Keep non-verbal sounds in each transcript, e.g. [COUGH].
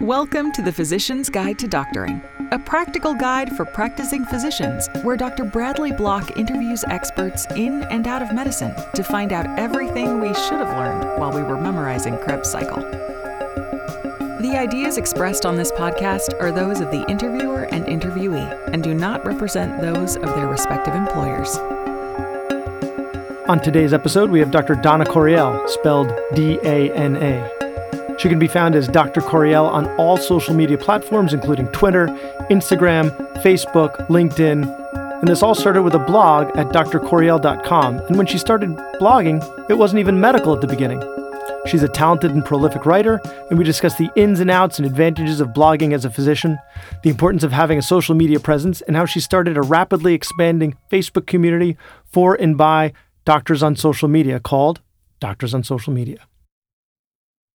Welcome to the Physician's Guide to Doctoring, a practical guide for practicing physicians, where Dr. Bradley Block interviews experts in and out of medicine to find out everything we should have learned while we were memorizing Krebs cycle. The ideas expressed on this podcast are those of the interviewer and interviewee and do not represent those of their respective employers. On today's episode, we have Dr. Dana Corriel, spelled D A N A. She can be found as Dr. Corriel on all social media platforms, including Twitter, Instagram, Facebook, LinkedIn. And this all started with a blog at drcorriel.com. And when she started blogging, it wasn't even medical at the beginning. She's a talented and prolific writer, and we discuss the ins and outs and advantages of blogging as a physician, the importance of having a social media presence, and how she started a rapidly expanding Facebook community for and by doctors on social media called Doctors on Social Media.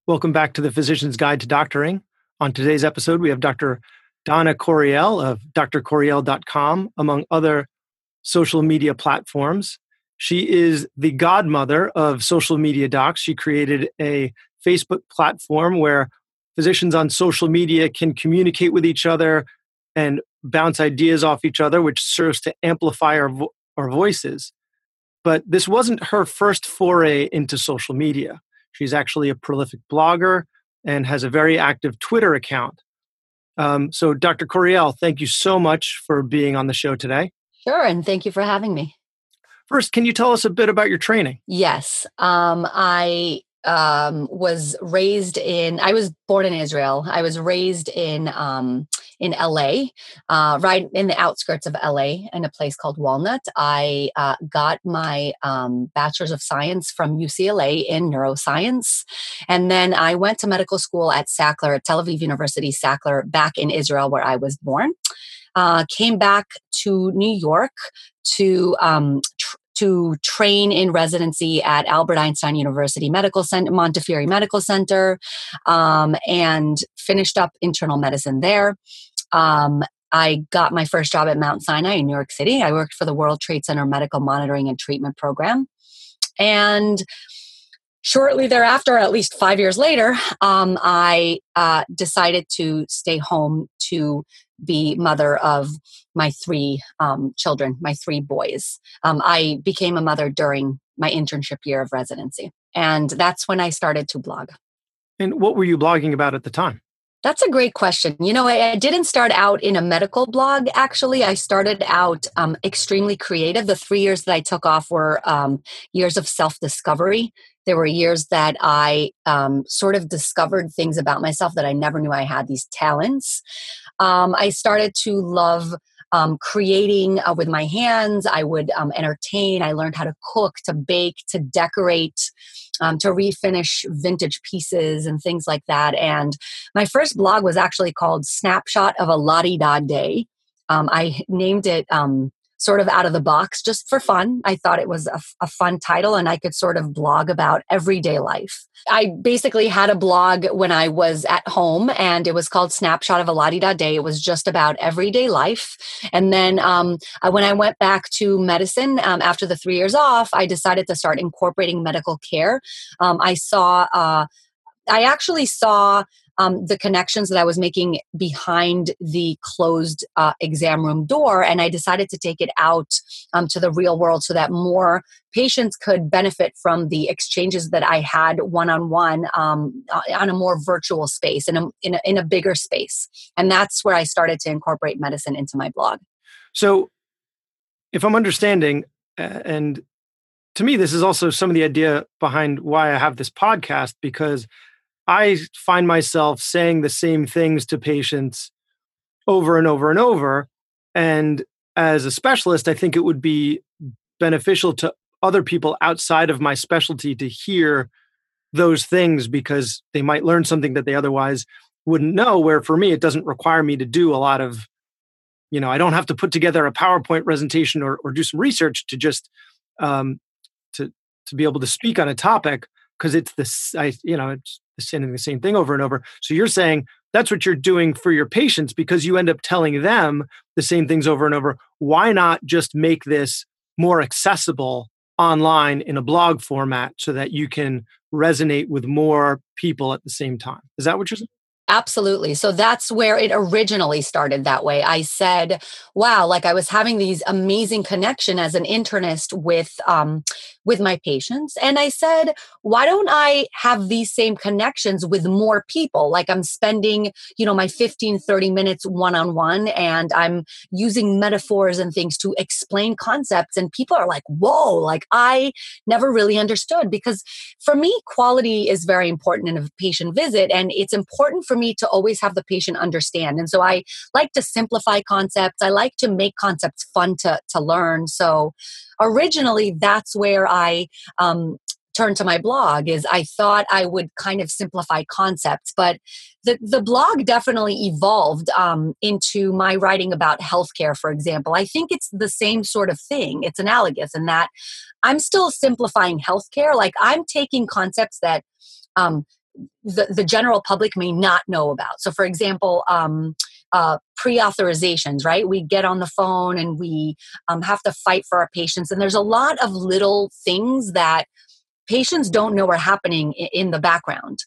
Welcome back to the Physician's Guide to Doctoring. On today's episode, we have Dr. Dana Corriel of drcorriel.com, among other social media platforms. She is the godmother of social media docs. She created a Facebook platform where physicians on social media can communicate with each other and bounce ideas off each other, which serves to amplify our, vo- our voices. But this wasn't her first foray into social media. She's actually a prolific blogger and has a very active Twitter account. Um, so, Dr. Corriel, thank you so much for being on the show today. Sure, and thank you for having me. First, can you tell us a bit about your training? Yes, um, I um, was raised in. I was born in Israel. I was raised in um, in LA, uh, right in the outskirts of LA, in a place called Walnut. I uh, got my um, bachelor's of science from UCLA in neuroscience, and then I went to medical school at Sackler, at Tel Aviv University, Sackler, back in Israel, where I was born. Uh, came back to New York to um, tr- to train in residency at Albert Einstein University Medical Center, Montefiore Medical Center, um, and finished up internal medicine there. Um, I got my first job at Mount Sinai in New York City. I worked for the World Trade Center Medical Monitoring and Treatment Program. And shortly thereafter, at least five years later, um, I uh, decided to stay home to be mother of my three um, children, my three boys. Um, I became a mother during my internship year of residency. And that's when I started to blog. And what were you blogging about at the time? That's a great question. You know, I, I, didn't start out in a medical blog, actually. I started out um, extremely creative. The three years that I took off were um, years of self discovery. There were years that I um, sort of discovered things about myself that I never knew I had these talents. Um, I started to love um, creating uh, with my hands. I would um, entertain. I learned how to cook, to bake, to decorate, um, to refinish vintage pieces and things like that. And my first blog was actually called Snapshot of a Lottie Da Day. Um, I named it um, sort of out of the box just for fun. I thought it was a, a, fun title and I could sort of blog about everyday life. I basically had a blog when I was at home and it was called Snapshot of a Da Day. It was just about everyday life. And then um, when I went back to medicine um, after the three years off, I decided to start incorporating medical care. Um, I saw, uh, I actually saw um, the connections that I was making behind the closed uh, exam room door. And I decided to take it out um, to the real world so that more patients could benefit from the exchanges that I had one on one on a more virtual space in a, in a, in a bigger space. And that's where I started to incorporate medicine into my blog. So, if I'm understanding, and to me, this is also some of the idea behind why I have this podcast because I find myself saying the same things to patients over and over and over. And as a specialist, I think it would be beneficial to other people outside of my specialty to hear those things because they might learn something that they otherwise wouldn't know. Where for me, it doesn't require me to do a lot of, you know, I don't have to put together a PowerPoint presentation or, or do some research to just um, to to be able to speak on a topic because it's this I you know it's saying the same thing over and over. So you're saying that's what you're doing for your patients because you end up telling them the same things over and over. Why not just make this more accessible online in a blog format so that you can resonate with more people at the same time? Is that what you're saying? Absolutely. So that's where it originally started that way. I said, wow, like I was having these amazing connection as an internist with um, with my patients. And I said, why don't I have these same connections with more people? Like I'm spending, you know, my 15, 30 minutes one on one and I'm using metaphors and things to explain concepts. And people are like, whoa, like I never really understood because for me, quality is very important in a patient visit. And it's important for me to always have the patient understand. And so I like to simplify concepts. I like to make concepts fun to, to learn. So originally that's where I um, turned to my blog is I thought I would kind of simplify concepts, but the, the blog definitely evolved um, into my writing about healthcare, for example. I think it's the same sort of thing. It's analogous in that I'm still simplifying healthcare. Like I'm taking concepts that um, the, the general public may not know about. So, for example, um, uh, pre-authorizations right? We get on the phone and we um, have to fight for our patients and there's a lot of little things that patients don't know are happening in the background.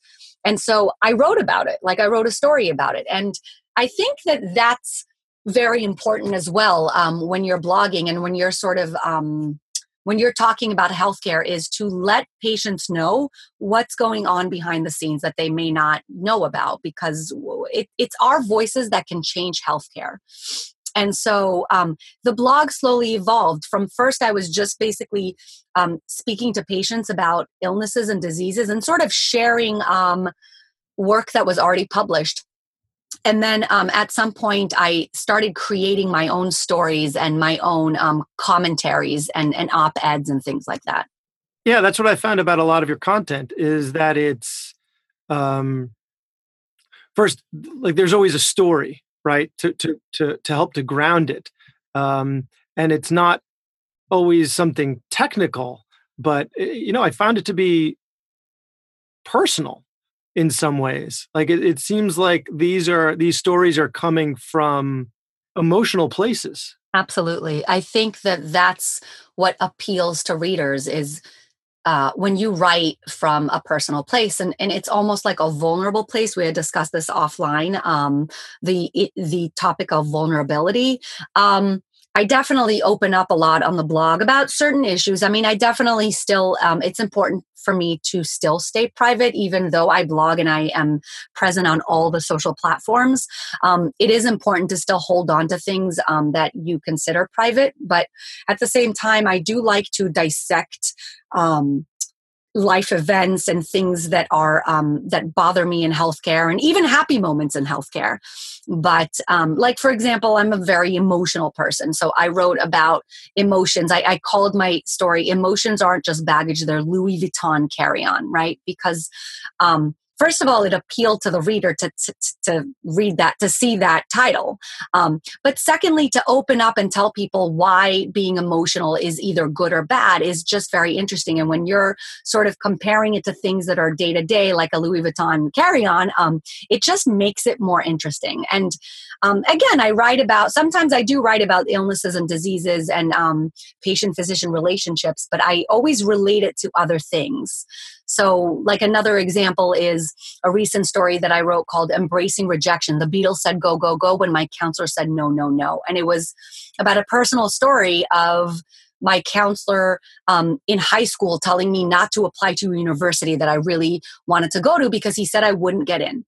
And so i wrote about it like i wrote a story about it and i think that that's very important as well um, when you're blogging and when you're sort of um, when you're talking about healthcare is to let patients know what's going on behind the scenes that they may not know about because it, it's our voices that can change healthcare. And so um, the blog slowly evolved. From first i was just basically um, speaking to patients about illnesses and diseases and sort of sharing um, work that was already published and then um, at some point i started creating my own stories and my own um, commentaries and, and op-eds and things like that. Yeah that's what i found about a lot of your content is that it's um, first like there's always a story right to to to, to help to ground it. Um, and it's not always something technical but eh, you know i found it to be personal in some ways. Like it, it seems like these are these stories are coming from emotional places. Absolutely. I think that that's what appeals to readers is uh, when you write from a personal place and, and it's almost like a vulnerable place. We had discussed this offline um, the the topic of vulnerability. Um, I definitely open up a lot on the blog about certain issues. I mean, I definitely still, um, it's important for me to still stay private, even though I blog and I am present on all the social platforms. Um, it is important to still hold on to things um, that you consider private. But at the same time, I do like to dissect um, life events and things that are um, that bother me in healthcare and even happy moments in healthcare. But um, like for example i'm a very emotional person so i wrote about emotions. I, I called my story emotions aren't just baggage they're louis vuitton carry on right? Because um, first of all, it appealed to the reader to, to, to read that, to see that title. Um, but secondly, to open up and tell people why being emotional is either good or bad is just very interesting. And when you're sort of comparing it to things that are day to day, like a Louis Vuitton carry on, um, it just makes it more interesting. And um, again, I write about, sometimes I do write about illnesses and diseases and um, patient physician relationships, but I always relate it to other things. So, like another example is a recent story that I wrote called Embracing Rejection. The Beatles said go, go, go when my counselor said no, no, no. And it was about a personal story of my counselor um, in high school telling me not to apply to a university that I really wanted to go to because he said I wouldn't get in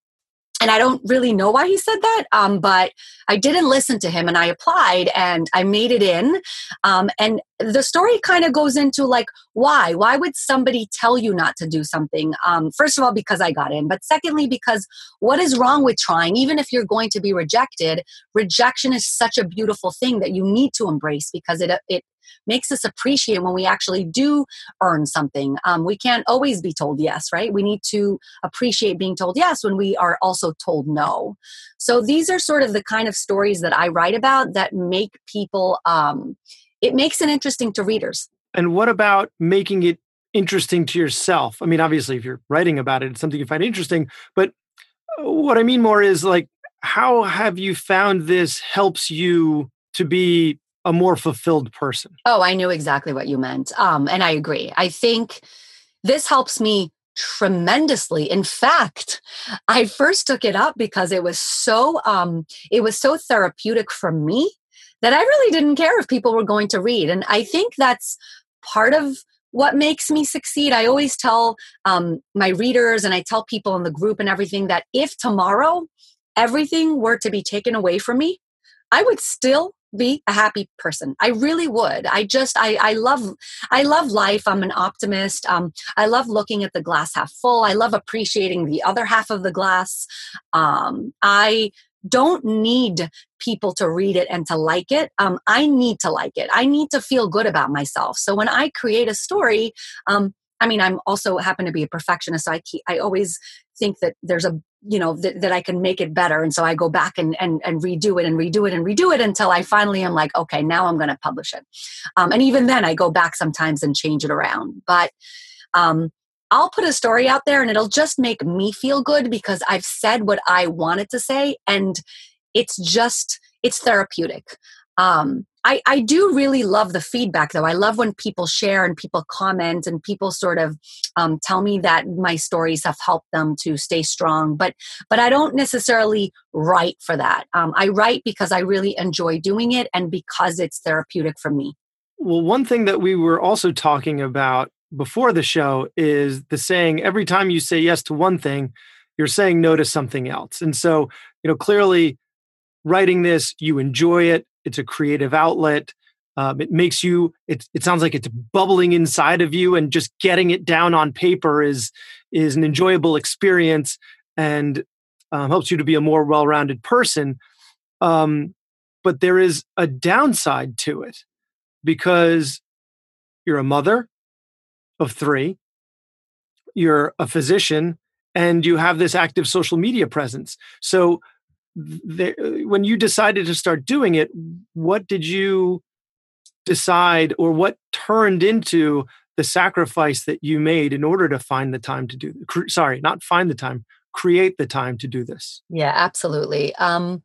and I don't really know why he said that, um, but I didn't listen to him and I applied and I made it in. Um, and the story kind of goes into like, why? Why would somebody tell you not to do something? Um, first of all, because I got in, but secondly, because what is wrong with trying? Even if you're going to be rejected, rejection is such a beautiful thing that you need to embrace because it, it makes us appreciate when we actually do earn something. Um, we can't always be told yes, right? We need to appreciate being told yes when we are also told no. So these are sort of the kind of stories that I write about that make people, um, it makes it interesting to readers. And what about making it interesting to yourself? I mean, obviously, if you're writing about it, it's something you find interesting. But uh, what I mean more is like, how have you found this helps you to be a more fulfilled person. Oh, I knew exactly what you meant. Um, and I agree. I think this helps me tremendously in fact [LAUGHS] i first took it up because it was so um it was so therapeutic for me that i really didn't care if people were going to read and i think that's part of what makes me succeed i always tell um, my readers and i tell people in the group and everything that if tomorrow everything were to be taken away from me i would still be a happy person i really would i just i i love i love life i'm an optimist um i love looking at the glass half full i love appreciating the other half of the glass um i don't need people to read it and to like it. Um, I need to like it. I need to feel good about myself. So when I create a story, um, I mean, I'm also happen to be a perfectionist. So I keep, I always think that there's a you know th- that i can make it better and so i go back and, and and redo it and redo it and redo it until i finally am like okay now i'm going to publish it um, and even then i go back sometimes and change it around but um, i'll put a story out there and it'll just make me feel good because i've said what i wanted to say and it's just it's therapeutic um, I, I do really love the feedback though. I love when people share and people comment and people sort of um, tell me that my stories have helped them to stay strong. But but I don't necessarily write for that. Um, I write because I really enjoy doing it and because it's therapeutic for me. Well, one thing that we were also talking about before the show is the saying every time you say yes to one thing, you're saying no to something else. And so, you know, clearly writing this, you enjoy it, it's a creative outlet. Um, it makes you. It, it sounds like it's bubbling inside of you, and just getting it down on paper is is an enjoyable experience and um, helps you to be a more well-rounded person. Um, but there is a downside to it because you're a mother of three, you're a physician, and you have this active social media presence. So when you decided to start doing it, what did you decide or what turned into the sacrifice that you made in order to find the time to do cre- sorry not find the time create the time to do this? Yeah absolutely. Um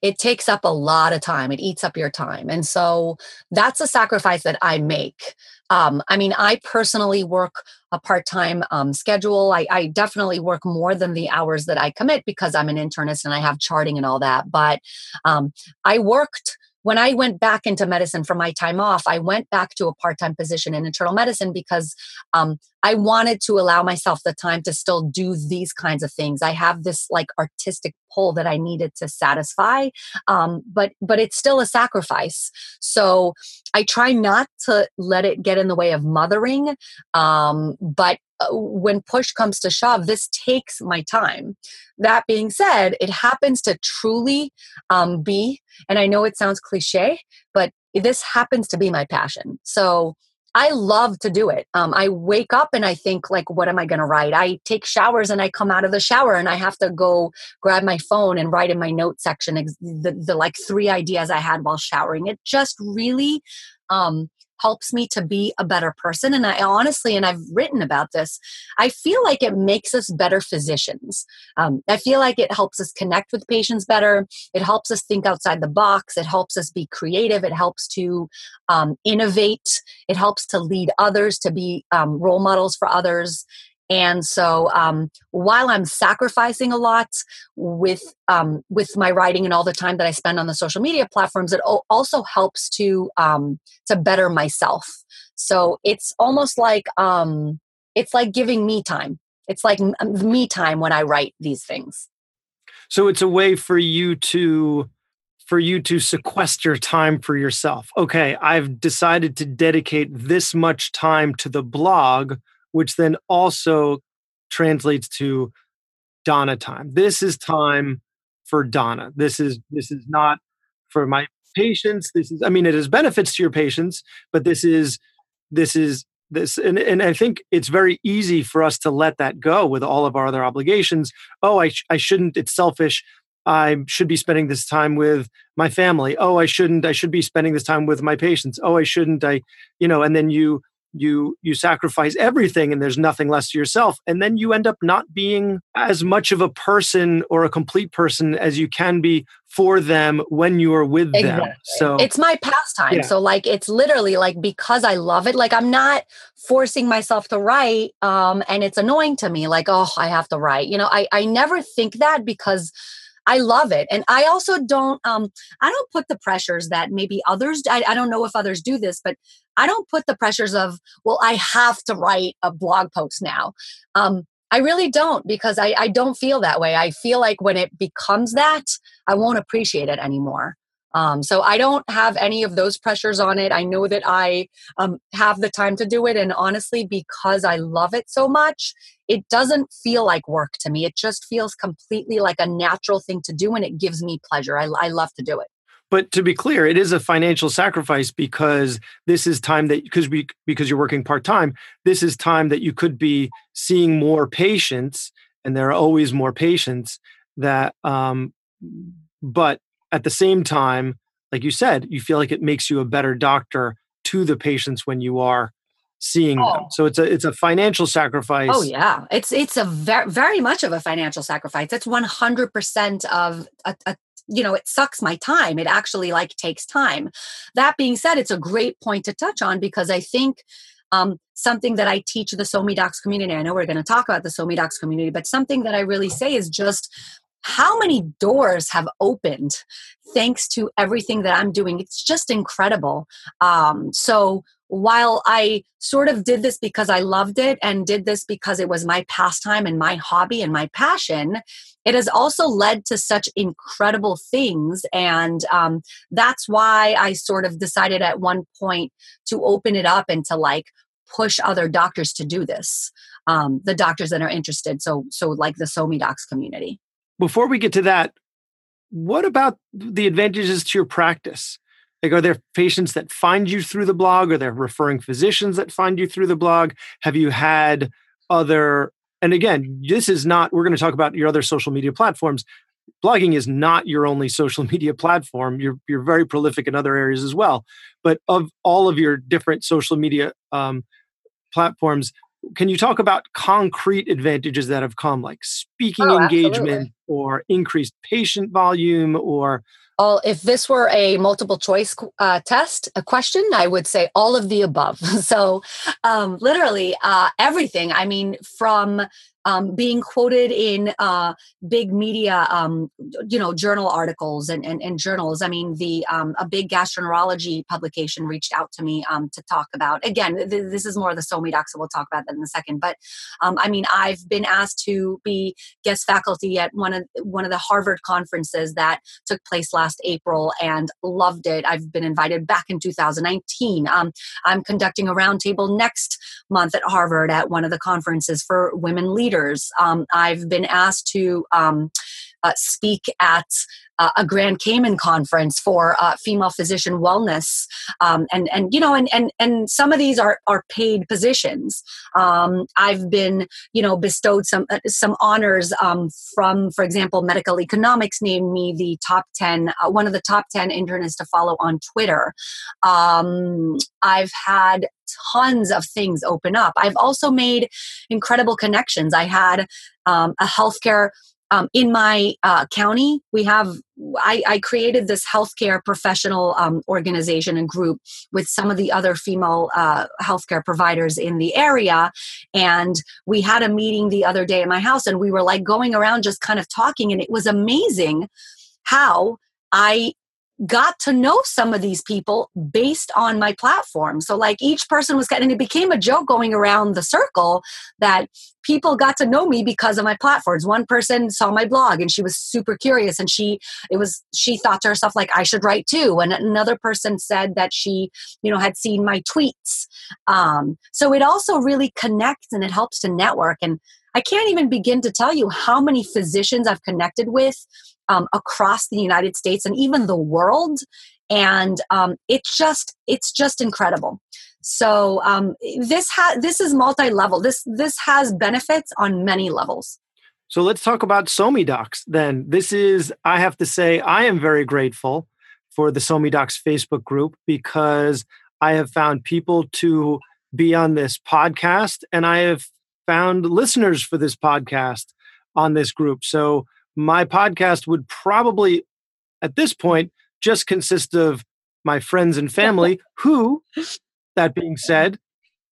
it takes up a lot of time. It eats up your time. And so that's a sacrifice that i make um, i mean i personally work a part-time um, schedule. I, I definitely work more than the hours that i commit because i'm an internist and i have charting and all that but um, i worked when I went back into medicine for my time off, I went back to a part time position in internal medicine because um, I wanted to allow myself the time to still do these kinds of things. I have this like artistic pull that I needed to satisfy, um, but but it's still a sacrifice. So I try not to let it get in the way of mothering, um, but when push comes to shove, this takes my time. That being said, it happens to truly um, be, and I know it sounds cliche, but this happens to be my passion. So I love to do it. Um, I wake up and I think, like, what am I going to write? I take showers and I come out of the shower and I have to go grab my phone and write in my note section the, the like three ideas I had while showering. It just really um, helps me to be a better person. And I honestly, and I've written about this, I feel like it makes us better physicians. Um, I feel like it helps us connect with patients better. It helps us think outside the box. It helps us be creative. It helps to um, innovate. It helps to lead others, to be um, role models for others. And so, um, while I'm sacrificing a lot with um, with my writing and all the time that I spend on the social media platforms, it also helps to um, to better myself. So it's almost like um, it's like giving me time. It's like me time when I write these things. So it's a way for you to for you to sequester time for yourself. Okay, I've decided to dedicate this much time to the blog which then also translates to Dana time. This is time for Dana. This is this is not for my patients. This is I mean it has benefits to your patients, but this is this is this and, and I think it's very easy for us to let that go with all of our other obligations. Oh, I sh- I shouldn't. It's selfish. I should be spending this time with my family. Oh, I shouldn't. I should be spending this time with my patients. Oh, I shouldn't. I, you know, and then you you you sacrifice everything and there's nothing less to yourself and then you end up not being as much of a person or a complete person as you can be for them when you are with exactly. them so it's my pastime yeah. so like it's literally like because i love it like i'm not forcing myself to write um and it's annoying to me like oh i have to write you know i i never think that because I love it. And I also don't um I don't put the pressures that maybe others I, I don't know if others do this, but I don't put the pressures of, well, I have to write a blog post now. Um, I really don't because I, I don't feel that way. I feel like when it becomes that, I won't appreciate it anymore. Um, so I don't have any of those pressures on it. I know that I um, have the time to do it. And honestly, because I love it so much, it doesn't feel like work to me. It just feels completely like a natural thing to do and it gives me pleasure. I, I love to do it. But to be clear, it is a financial sacrifice because this is time that because we because you're working part time, this is time that you could be seeing more patients, and there are always more patients that um, but at the same time, like you said, you feel like it makes you a better doctor to the patients when you are seeing oh. them. So it's a it's a financial sacrifice. Oh yeah, it's it's a very very much of a financial sacrifice. It's one hundred percent of a, a you know it sucks my time. It actually like takes time. That being said, it's a great point to touch on because I think um, something that I teach the SoMe Docs community. I know we're going to talk about the SoMe Docs community, but something that I really say is just how many doors have opened thanks to everything that I'm doing. It's just incredible. Um, so while I sort of did this because I loved it and did this because it was my pastime and my hobby and my passion, it has also led to such incredible things. And um, that's why I sort of decided at one point to open it up and to like push other doctors to do this. Um, the doctors that are interested. So, so like the SoMe Docs community before we get to that, what about the advantages to your practice? Like, are there patients that find you through the blog? Are there referring physicians that find you through the blog? Have you had other, and again, this is not, we're going to talk about your other social media platforms. Blogging is not your only [LAUGHS] social media platform. You're, you're very prolific in other areas as well. But of all of your different social media um, platforms, can you talk about concrete advantages that have come like speaking oh, engagement or increased patient volume or all if this were a multiple choice uh, test a question i would say all of the above [LAUGHS] so um, literally uh, everything i mean from um, being quoted in uh, big media, um, you know, journal articles and, and, and journals. I mean, the um, a big gastroenterology publication reached out to me um, to talk about. Again, th- this is more the SoMe docs, so we'll talk about that in a second. But um, I mean, I've been asked to be guest faculty at one of one of the Harvard conferences that took place last April and loved it. I've been invited back in 2019. Um, I'm conducting a roundtable next month at Harvard at one of the conferences for women leaders. Um, I've been asked to um, uh, speak at uh, a Grand Cayman conference for uh, female physician wellness, um, and and you know, and and and some of these are are paid positions. Um, I've been you know bestowed some uh, some honors um, from, for example, Medical Economics named me the top ten, uh, one of the top ten internists to follow on Twitter. Um, I've had tons of things open up. I've also made incredible connections. I had um, a healthcare um, in my uh, county, we have, I, I, created this healthcare professional um, organization and group with some of the other female uh, healthcare providers in the area. And we had a meeting the other day at my house, and we were like going around just kind of talking. And it was amazing how I got to know some of these people based on my platform. So, like each person was, and it became a joke going around the circle that people got to know me because of my platforms. One person saw my blog and she was super curious, and she it was she thought to herself like I should write too. And another person said that she you know had seen my tweets. Um, so it also really connects and it helps to network and. I can't even begin to tell you how many physicians I've connected with um, across the United States and even the world. And um, it's just it's just incredible. So um, this ha- this is multi-level. This this has benefits on many levels. So let's talk about SoMe Docs then. This is I have to say I am very grateful for the SoMe Docs Facebook group because I have found people to be on this podcast, and I have found listeners for this podcast on this group. So my podcast would probably, at this point, just consist of my friends and family [LAUGHS] who, that being said,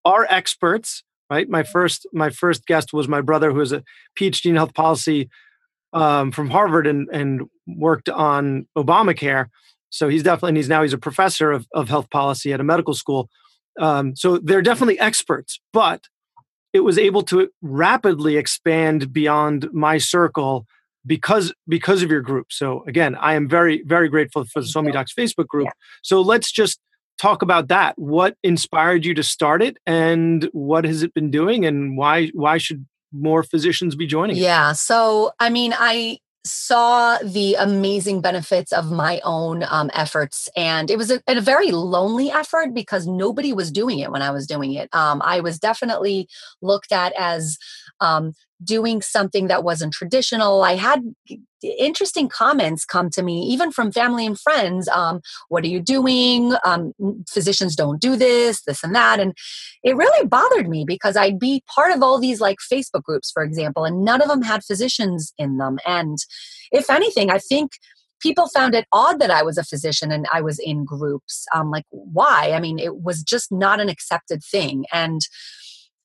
are experts. Right. My first my first guest was my brother, who is a PhD in health policy um, from Harvard and and worked on Obamacare. So he's definitely and he's now he's a professor of, of health policy at a medical school. Um, so they're definitely experts, but it was able to rapidly expand beyond my circle because because of your group. So again, I am very very grateful for the SoMe Docs Facebook group. Yeah. So let's just talk about that. What inspired you to start it, and what has it been doing, and why why should more physicians be joining? Yeah. So I mean, I saw the amazing benefits of my own um, efforts. And it was a, a, very lonely effort because nobody was doing it when i was doing it. Um, i was definitely looked at as um, doing something that wasn't traditional. I had interesting comments come to me, even from family and friends. Um, what are you doing? Um, physicians don't do this, this and that. And it really bothered me because I'd be part of all these like Facebook groups, for example, and none of them had physicians in them. And if anything, I think people found it odd that I was a physician and I was in groups. Um, like, why? I mean, it was just not an accepted thing. And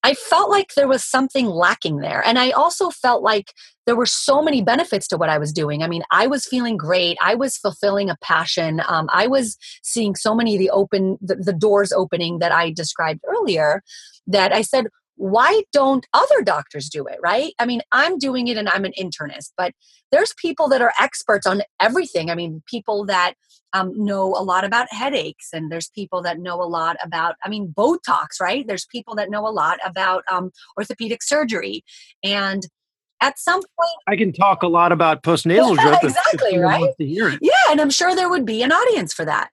I felt like there was something lacking there. And I also felt like there were so many benefits to what I was doing. I mean, I was feeling great. I was fulfilling a passion. Um, I was seeing so many of the open, the, the doors opening that I described earlier that I said, why don't other doctors do it right? I mean i'm doing it and i'm an internist but there's people that are experts on everything. I mean people that um, know a lot about headaches and there's people that know a lot about i mean botox right? There's people that know a lot about um, orthopedic surgery. And at some point i can talk a lot about postnasal [LAUGHS] yeah, drip exactly right? yeah and i'm sure there would be an audience for that.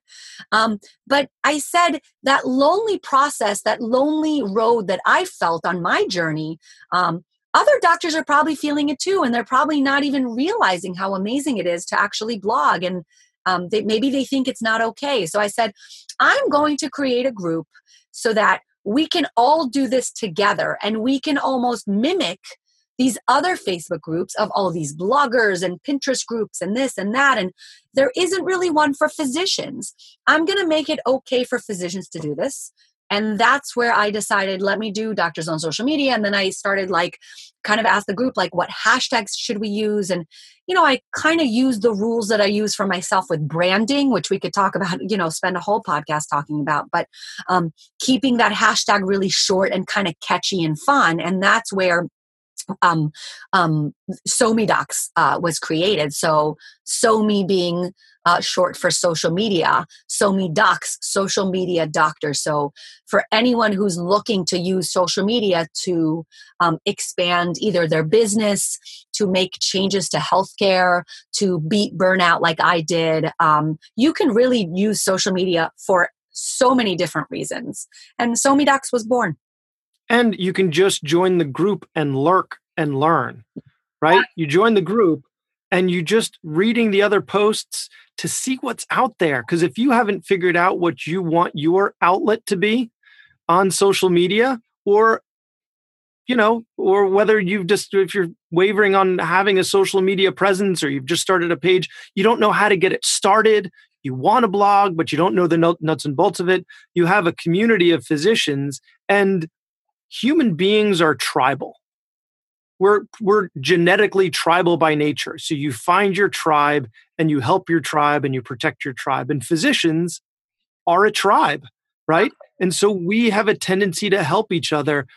Um, but i said that lonely process that lonely road that i felt on my journey um, other doctors are probably feeling it too and they're probably not even realizing how amazing it is to actually blog and um, they, maybe they think it's not okay. So i said i'm going to create a group so that we can all do this together and we can almost mimic these other Facebook groups of all these bloggers and Pinterest groups and this and that. And there isn't really one for physicians. I'm going to make it okay for physicians to do this. And that's where I decided, let me do doctors on social media. And then I started like kind of ask the group, like, what hashtags should we use? And, you know, I kind of use the rules that I use for myself with branding, which we could talk about, you know, spend a whole podcast talking about, but um, keeping that hashtag really short and kind of catchy and fun. And that's where um, um, SoMe Docs uh, was created. So SoMe being uh, short for social media, SoMe Docs, social media doctor. So for anyone who's looking to use social media to um, expand either their business, to make changes to healthcare, to beat burnout like I did, um, you can really use social media for so many different reasons. And SoMe Docs was born. And you can just join the group and lurk and learn, right? You join the group and you just reading the other posts to see what's out there. Because if you haven't figured out what you want your outlet to be on social media, or you know, or whether you've just if you're wavering on having a social media presence or you've just started a page, you don't know how to get it started. You want to blog, but you don't know the nuts and bolts of it. You have a community of physicians, and human beings are tribal. We're we're genetically tribal by nature. So you find your tribe and you help your tribe and you protect your tribe. And physicians are a tribe right? And so we have a tendency to help each other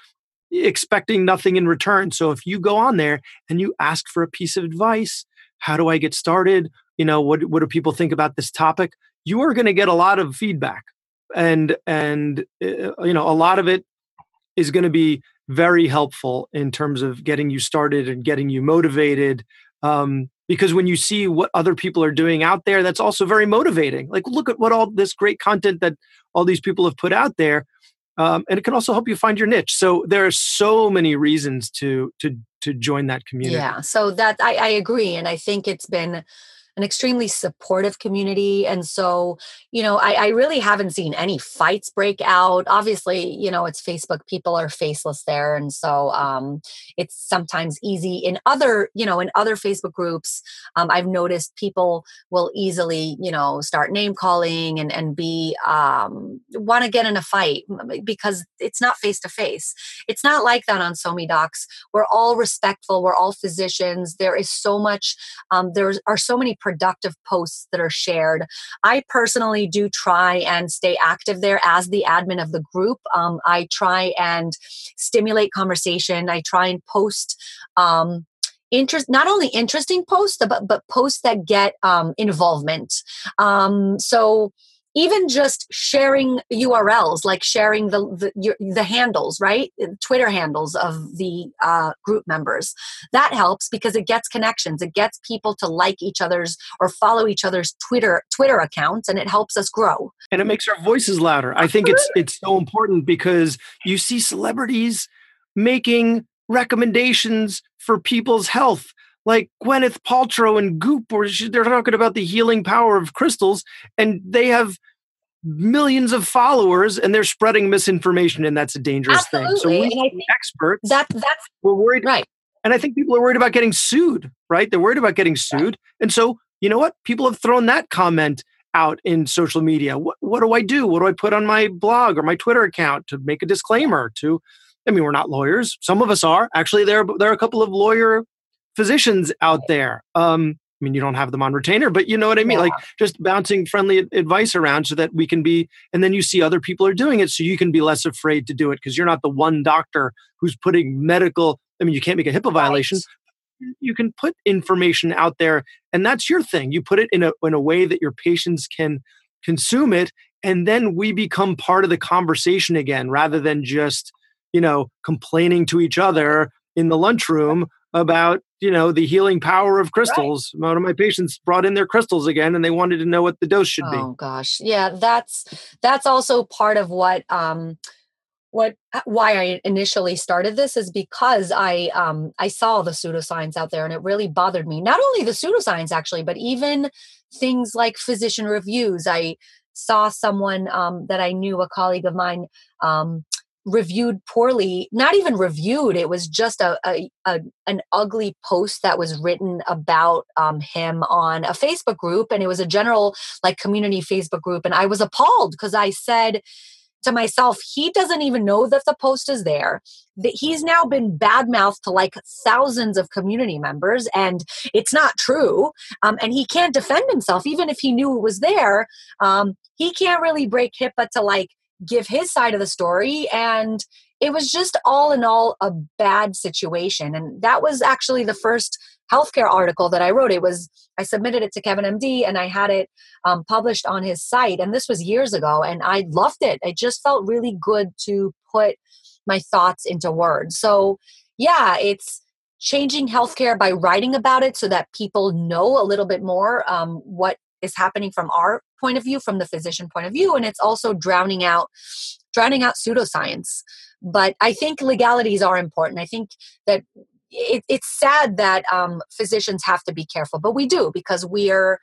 expecting nothing in return. So if you go on there and you ask for a piece of advice how do i get started? You know what what do people think about this topic? you are going to get a lot of feedback. And and uh, you know a lot of it is going to be very helpful in terms of getting you started and getting you motivated. Um, because when you see what other people are doing out there, that's also very motivating. Like, look at what all this great content that all these people have put out there. Um, and it can also help you find your niche. So there are so many reasons to to to join that community. Yeah, so that I, I agree, and I think it's been an extremely supportive community. And so, you know, I, I, really haven't seen any fights break out. Obviously, you know, it's Facebook, people are faceless there. And so um, it's sometimes easy in other, you know, in other Facebook groups, um, I've noticed people will easily, you know, start name calling and, and be, um, want to get in a fight because it's not face to face. It's not like that on SoMe Docs. We're all respectful. We're all physicians. There is so much, um, there are so many productive posts that are shared. I personally do try and stay active there as the admin of the group. Um, I try and stimulate conversation. I try and post um, interest not only interesting posts but but posts that get um, involvement um, so even just sharing urls like sharing the the, your, the handles right? Twitter handles of the uh, group members. That helps because it gets connections. It gets people to like each other's or follow each other's twitter twitter accounts and it helps us grow. And it makes our voices louder. I think it's it's so important because you see celebrities making recommendations for people's health like Gwyneth Paltrow and Goop, where they're talking about the healing power of crystals, and they have millions of followers and they're spreading misinformation, and that's a dangerous Absolutely. thing. So we experts that that's we're worried, right? And I think people are worried about getting sued, right? They're worried about getting sued, right. and so you know what? People have thrown that comment out in social media. What, what do I do? What do I put on my blog or my Twitter account to make a disclaimer to? I mean, we're not lawyers. Some of us are. Actually, there, there are a couple of lawyer physicians out there. Um, I mean, you don't have them on retainer, but you know what I mean? Yeah. Like just bouncing friendly advice around so that we can be, and then you see other people are doing it so you can be less afraid to do it because you're not the one doctor who's putting medical, I mean, you can't make a HIPAA violation. You can put information out there and that's your thing. You put it in a, in a way that your patients can consume it. And then we become part of the conversation again rather than just, you know, complaining to each other in the lunchroom about you know the healing power of crystals right. one of my patients brought in their crystals again and they wanted to know what the dose should oh, be oh gosh yeah that's that's also part of what um what uh, why I initially started this is because I um I saw the pseudoscience out there and it really bothered me. Not only the pseudoscience actually, but even things like physician reviews. I saw someone um, that I knew, a colleague of mine, um, reviewed poorly not even reviewed it was just a, a, a, an ugly post that was written about um, him on a facebook group and it was a general like community facebook group and i was appalled because i said to myself he doesn't even know that the post is there. That he's now been badmouthed to like thousands of community members and it's not true um, and he can't defend himself even if he knew it was there um, he can't really break HIPAA to like give his side of the story and it was just all in all a bad situation. And that was actually the first healthcare article that i wrote. It was i submitted it to kevin md and i had it um, published on his site and this was years ago and i loved it. It just felt really good to put my thoughts into words. So yeah it's changing healthcare by writing about it so that people know a little bit more um, what is happening from our point of view from the physician point of view and it's also drowning out drowning out pseudoscience. But i think legalities are important. I think that it, it's sad that um, physicians have to be careful but we do because we're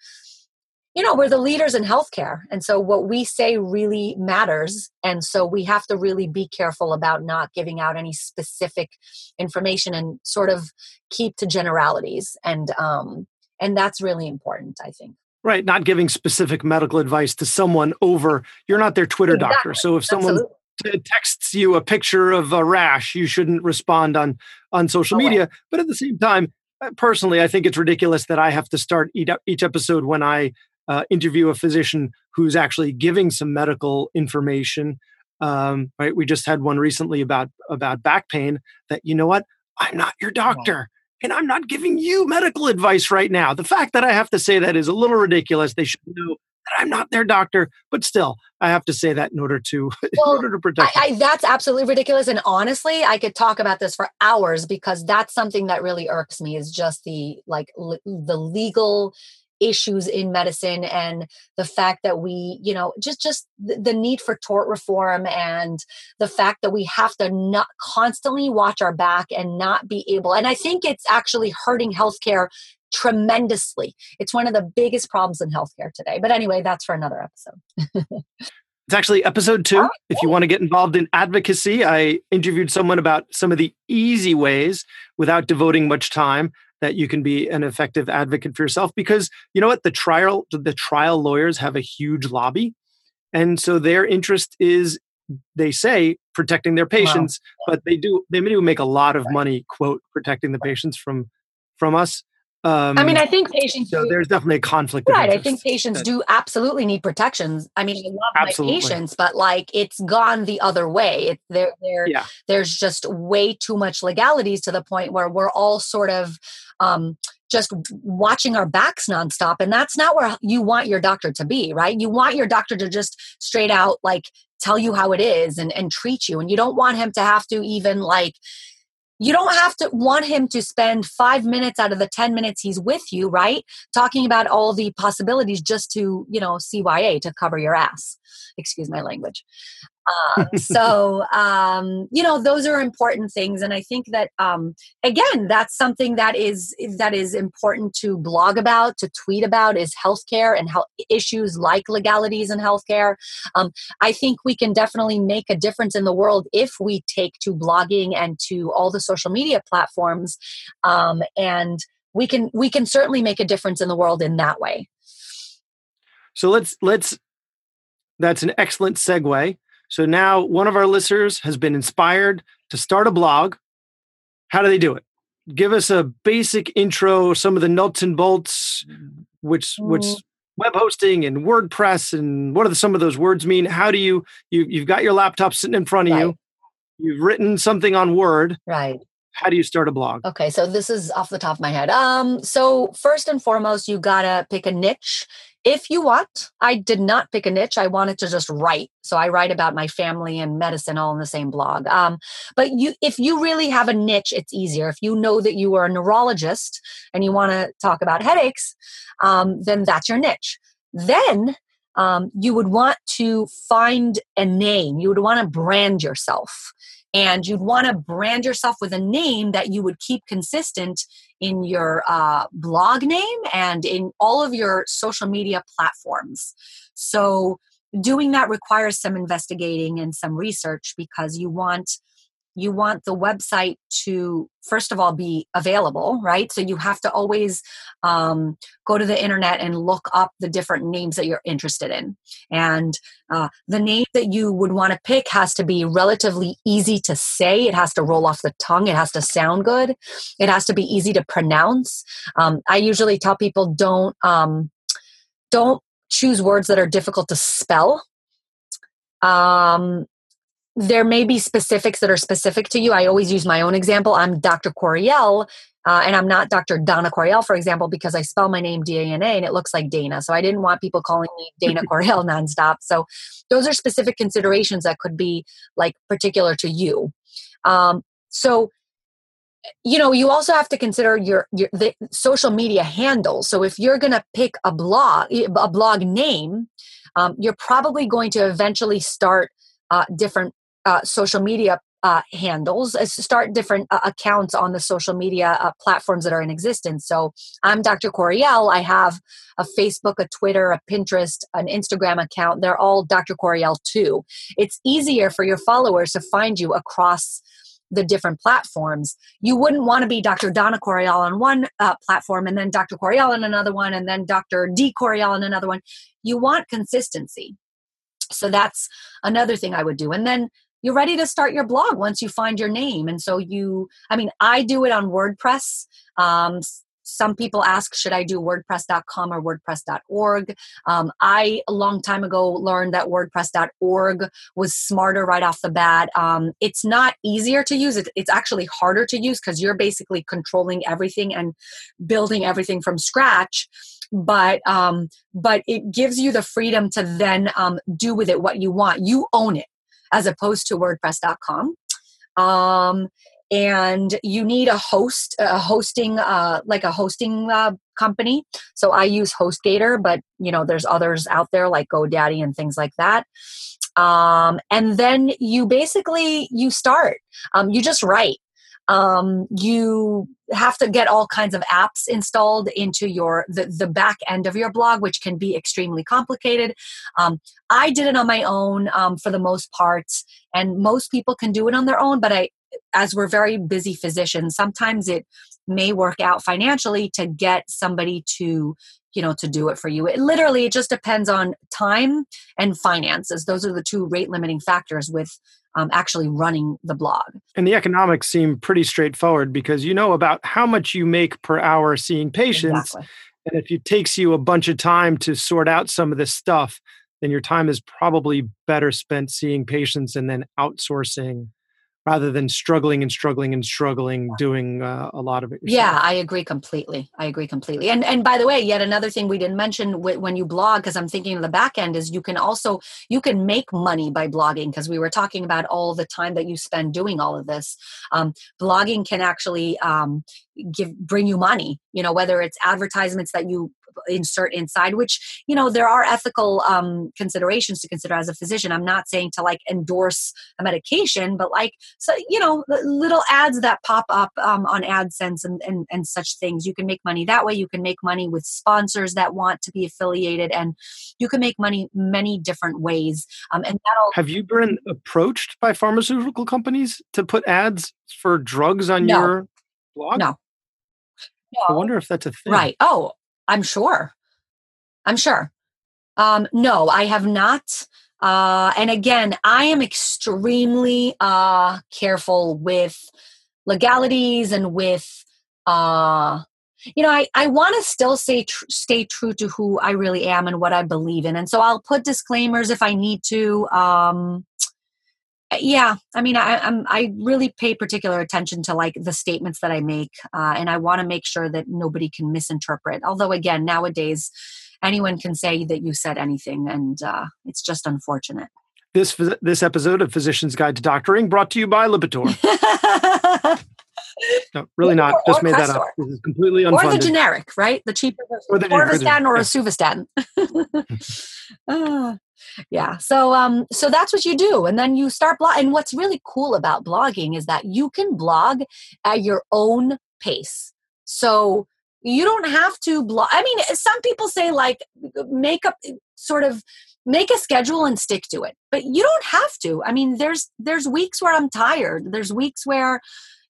you know we're the leaders in healthcare and so what we say really matters and so we have to really be careful about not giving out any specific information and sort of keep to generalities and um and that's really important i think Right, not giving specific medical advice to someone over. You're not their Twitter exactly. doctor. So if someone t- texts you a picture of a rash, you shouldn't respond on on social media. But at the same time, uh, personally, I think it's ridiculous that I have to start each episode when I uh, interview a physician who's actually giving some medical information. Um, right, we just had one recently about about back pain. That you know what, I'm not your doctor and I'm not giving you medical advice right now. The fact that I have to say that is a little ridiculous. They should know that I'm not their doctor, but still, I have to say that in order to [LAUGHS] well, in order to protect. I, I, that's absolutely ridiculous. And honestly, I could talk about this for hours because that's something that really irks me is just the like the legal issues in medicine and the fact that we you know just just the need for tort reform and the fact that we have to not constantly watch our back and not be able and i think it's actually hurting healthcare tremendously. It's one of the biggest problems in healthcare today. But anyway that's for another episode [LAUGHS] It's actually episode two. Oh, if you want to get involved in advocacy, I interviewed someone about some of the easy ways without devoting much time that you can be an effective advocate for yourself because you know what the trial the trial lawyers have a huge lobby and so their interest is they say protecting their patients wow. but they do they do make a lot of money quote protecting the patients from from us um, I mean, I think patients. So do, there's definitely a conflict. Right. I think patients that, do absolutely need protections. I mean, I love absolutely. my patients, but like it's gone the other way. It, there, there, yeah. there's just way too much legalities to the point where we're all sort of um, just watching our backs nonstop. And that's not where you want your doctor to be, right? You want your doctor to just straight out like tell you how it is and, and treat you. And you don't want him to have to even like, you don't have to want him to spend five minutes out of the 10 minutes he's with you, right? Talking about all the possibilities just to, you know, CYA to cover your ass. Excuse my language. Um, so um, you know those are important things and i think that um, again that's something that is that is important to blog about to tweet about is healthcare and health issues like legalities in healthcare. Um, i think we can definitely make a difference in the world if we take to blogging and to all the social media platforms um, and we can we can certainly make a difference in the world in that way. So let's let's that's an excellent segue so now one of our listeners has been inspired to start a blog. How do they do it? Give us a basic intro, some of the nuts and bolts, which which mm. web hosting and WordPress and what are the, some of those words mean? How do you you you've got your laptop sitting in front of right. you, you've written something on Word, right? How do you start a blog? Okay, so this is off the top of my head. Um, so first and foremost, you gotta pick a niche if you want, I did not pick a niche. I wanted to just write. So I write about my family and medicine all in the same blog. Um, but you, if you really have a niche, it's easier. If you know that you are a neurologist and you want to talk about headaches, um, then that's your niche. Then um, you would want to find a name. You would want to brand yourself. And you'd want to brand yourself with a name that you would keep consistent in your uh, blog name and in all of your social media platforms. So, doing that requires some investigating and some research because you want you want the website to first of all be available right? So you have to always um, go to the internet and look up the different names that you're interested in. And uh, the name that you would want to pick has to be relatively easy to say. It has to roll off the tongue. It has to sound good. It has to be easy to pronounce. Um, i usually tell people don't um, don't choose words that are difficult to spell. Um, there may be specifics that are specific to you. I always use my own example. I'm Dr. Corriel, uh, and I'm not Dr. Donna Corriel, for example, because I spell my name D A N A and it looks like Dana. So I didn't want people calling me Dana [LAUGHS] Corriel nonstop. So those are specific considerations that could be like particular to you. Um, so you know you also have to consider your your the social media handles so if you're going to pick a blog a blog name um, you're probably going to eventually start uh, different uh, social media uh, handles, uh, start different uh, accounts on the social media uh, platforms that are in existence. So I'm Dr. Corriel. I have a Facebook, a Twitter, a Pinterest, an Instagram account. They're all Dr. Corriel too. It's easier for your followers to find you across the different platforms. You wouldn't want to be Dr. Donna Corriel on one uh, platform and then Dr. Corriel on another one and then Dr. D Corriel on another one. You want consistency. So that's another thing I would do. And then you're ready to start your blog once you find your name. And so you, I mean, I do it on WordPress. Um, some people ask, should I do WordPress.com or WordPress.org? Um, I, a long time ago, learned that WordPress.org was smarter right off the bat. Um, it's not easier to use, it, it's actually harder to use because you're basically controlling everything and building everything from scratch but um, but it gives you the freedom to then um, do with it what you want. You own it as opposed to WordPress.com. Um, and you need a host, a hosting, uh, like a hosting uh, company. So I use HostGator, but you know, there's others out there like GoDaddy and things like that. Um, and then you basically you start. Um, you just write um, you have to get all kinds of apps installed into your the, the back end of your blog which can be extremely complicated. Um, i did it on my own um, for the most part and most people can do it on their own but i as we're very busy physicians sometimes it may work out financially to get somebody to you know to do it for you it literally it just depends on time and finances those are the two rate limiting factors with um, actually running the blog. And the economics seem pretty straightforward because you know about how much you make per hour seeing patients. Exactly. And if it takes you a bunch of time to sort out some of this stuff, then your time is probably better spent seeing patients and then outsourcing rather than struggling and struggling and struggling doing uh, a lot of it yourself. yeah i agree completely. I agree completely. And and by the way yet another thing we didn't mention when you blog because i'm thinking of the back end is you can also you can make money by blogging because we were talking about all the time that you spend doing all of this. Um, blogging can actually um, give bring you money you know whether it's advertisements that you insert inside which you know there are ethical um, considerations to consider as a physician i'm not saying to like endorse a medication but like so you know little ads that pop up um, on adsense and, and and such things you can make money that way you can make money with sponsors that want to be affiliated and you can make money many different ways um, and that'll have you been approached by pharmaceutical companies to put ads for drugs on no. your blog no no. I wonder if that's a thing. Right. Oh, I'm sure. I'm sure. Um, no, I have not. Uh, and again, I am extremely uh, careful with legalities and with, uh, you know, I, I want to still say tr- stay true to who I really am and what I believe in. And so I'll put disclaimers if I need to. Um, yeah i mean i I'm, i really pay particular attention to like the statements that i make uh, and i want to make sure that nobody can misinterpret although again nowadays anyone can say that you said anything and uh, it's just unfortunate. This this episode of physician's guide to doctoring brought to you by lipitor. [LAUGHS] No really not or, just or made Crestor. that up. This is completely unfunded. or the generic right? The cheaper or the atorvastatin or a rosuvastatin uh, [LAUGHS] [LAUGHS] yeah so um so that's what you do and then you start blog and what's really cool about blogging is that you can blog at your own pace. So you don't have to blog i mean some people say like make up sort of make a schedule and stick to it but you don't have to. I mean there's there's weeks where i'm tired there's weeks where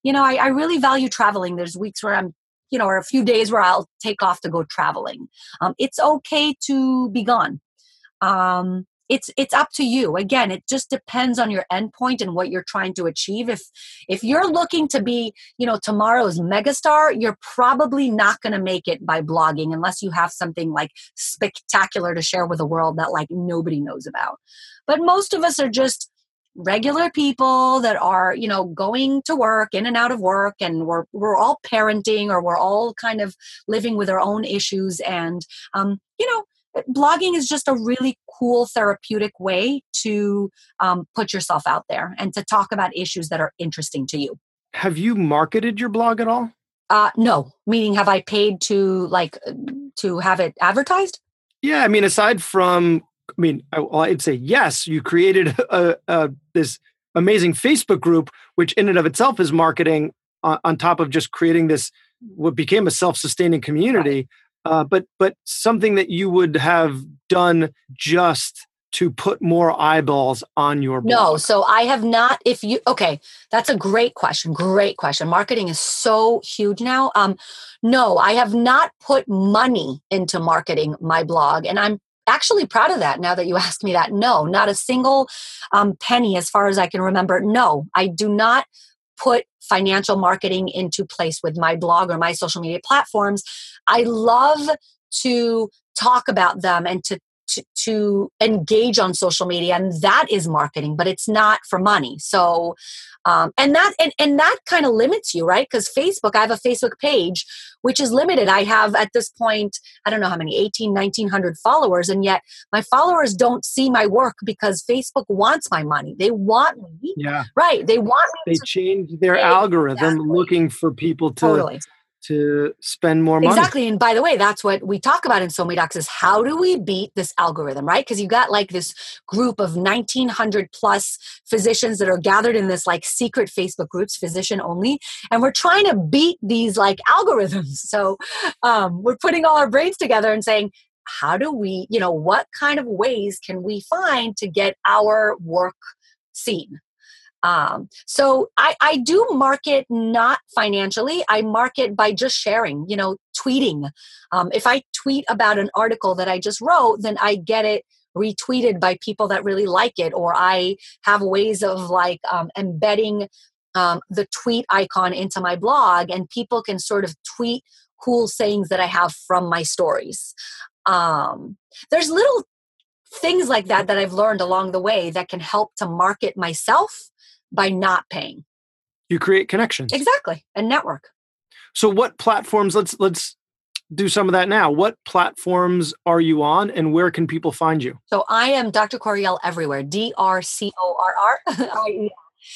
you know I, I really value traveling there's weeks where i'm you know or a few days where i'll take off to go traveling. Um, it's okay to be gone um, it's it's up to you. Again it just depends on your endpoint and what you're trying to achieve. If if you're looking to be you know tomorrow's megastar you're probably not going to make it by blogging unless you have something like spectacular to share with the world that like nobody knows about. But most of us are just regular people that are you know going to work in and out of work and we're we're all parenting or we're all kind of living with our own issues and um you know blogging is just a really cool therapeutic way to um, put yourself out there and to talk about issues that are interesting to you. Have you marketed your blog at all? Uh, no, meaning have I paid to like to have it advertised? Yeah, I mean, aside from, I mean, I, I'd say yes. You created [LAUGHS] a, a, this amazing Facebook group, which in and of itself is marketing on, on top of just creating this what became a self-sustaining community. Right uh, but but something that you would have done just to put more eyeballs on your blog? No, so I have not. If you okay, that's a great question. Great question. Marketing is so huge now. Um, no, I have not put money into marketing my blog, and I'm actually proud of that. Now that you [LAUGHS] asked me that, no, not a single um, penny, as far as I can remember. No, I do not put financial marketing into place with my blog or my social media platforms. I love to talk about them and to to, to engage on social media and that is marketing but it's not for money. So um, and that and, and that kind of limits you right? Because facebook i have a facebook page which is limited. I have at this point i don't know how many 18 1900 followers and yet my followers don't see my work because facebook wants my money. They want me yeah. Right they want me they change their algorithm exactly. looking for people to totally to spend more money. Exactly. And by the way, that's what we talk about in SoMe Docs is how do we beat this algorithm, right? Because you got like this group of 1900 plus physicians that are gathered in this like secret Facebook groups, physician only. And we're trying to beat these like algorithms. So um, we're putting all our brains together and saying, how do we, you know, what kind of ways can we find to get our work seen? Um, so I, I do market not financially. I market by just sharing, you know, tweeting. Um, if I tweet about an article that I just wrote, then I get it retweeted by people that really like it, or I have ways of like um, embedding um, the tweet icon into my blog, and people can sort of tweet cool sayings that I have from my stories. Um, there's little things like that that I've learned along the way that can help to market myself by not paying. You create connections. Exactly. A network. So what platforms let's let's do some of that now. What platforms are you on and where can people find you? So I am Dr. Corriel everywhere. D R C O R R [LAUGHS] I E.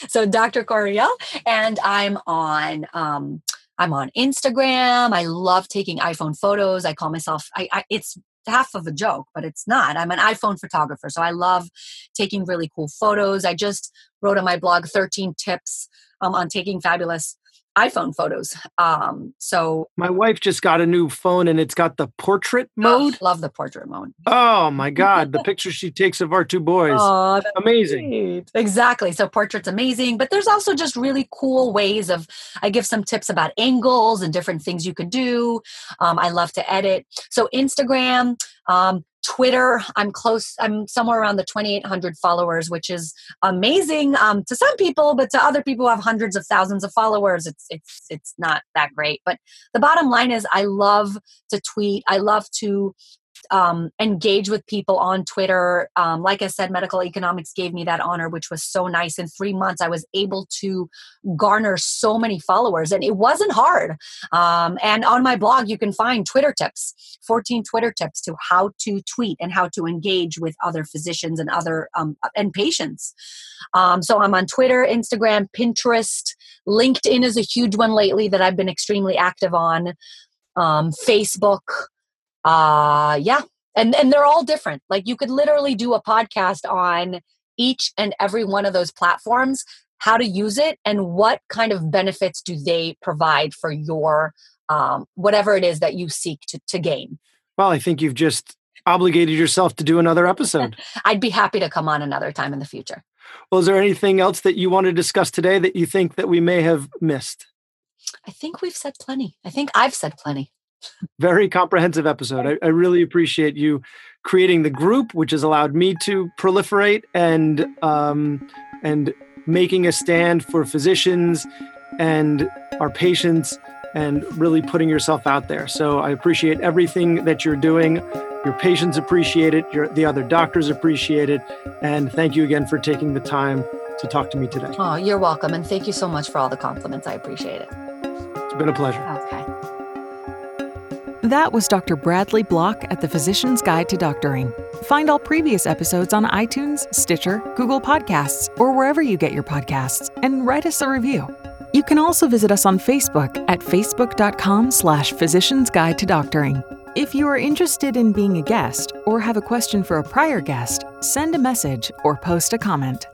So Dr. Corriel and I'm on um I'm on Instagram. I love taking iPhone photos. I call myself I, I it's half of a joke, but it's not. I'm an iPhone photographer, so I love taking really cool photos. I just wrote on my blog 13 tips um, on taking fabulous iPhone photos. Um, so my wife just got a new phone and it's got the portrait mode. Oh, love the portrait mode. Oh my God. the [LAUGHS] picture she takes of our two boys. Oh, amazing. Great. Exactly. So portrait's amazing, but there's also just really cool ways of, I give some tips about angles and different things you could do. Um, I love to edit. So Instagram, um, Twitter, I'm close, I'm somewhere around the 2,800 followers, which is amazing um, to some people, but to other people who have hundreds of thousands of followers, it's, it's, it's not that great. But the bottom line is I love to tweet. I love to um, engage with people on Twitter. Um, like I said, medical economics gave me that honor, which was so nice. In three months, I was able to garner so many followers, and it wasn't hard. Um, and on my blog, you can find Twitter tips 14 Twitter tips to how to tweet and how to engage with other physicians and other um, and patients. Um, so I'm on Twitter, Instagram, Pinterest. LinkedIn is a huge one lately that I've been extremely active on. Um, Facebook uh yeah and and they're all different. Like you could literally do a podcast on each and every one of those platforms how to use it and what kind of benefits do they provide for your um, whatever it is that you seek to, to gain. Well i think you've just obligated yourself to do another episode. [LAUGHS] I'd be happy to come on another time in the future. Well is there anything else that you want to discuss today that you think that we may have missed? I think we've said plenty. I think i've said plenty very comprehensive episode. I, I, really appreciate you creating the group, which has allowed me to proliferate and um, and making a stand for physicians and our patients and really putting yourself out there. So I appreciate everything that you're doing. Your patients appreciate it. Your, the other doctors appreciate it. And thank you again for taking the time to talk to me today. Oh, you're welcome. And thank you so much for all the compliments. I appreciate it. It's been a pleasure. Okay. That was Dr. Bradley Block at the Physician's Guide to Doctoring. Find all previous episodes on iTunes, Stitcher, Google Podcasts, or wherever you get your podcasts, and write us a review. You can also visit us on Facebook at facebook.com slash physician's guide to doctoring. If you are interested in being a guest or have a question for a prior guest, send a message or post a comment.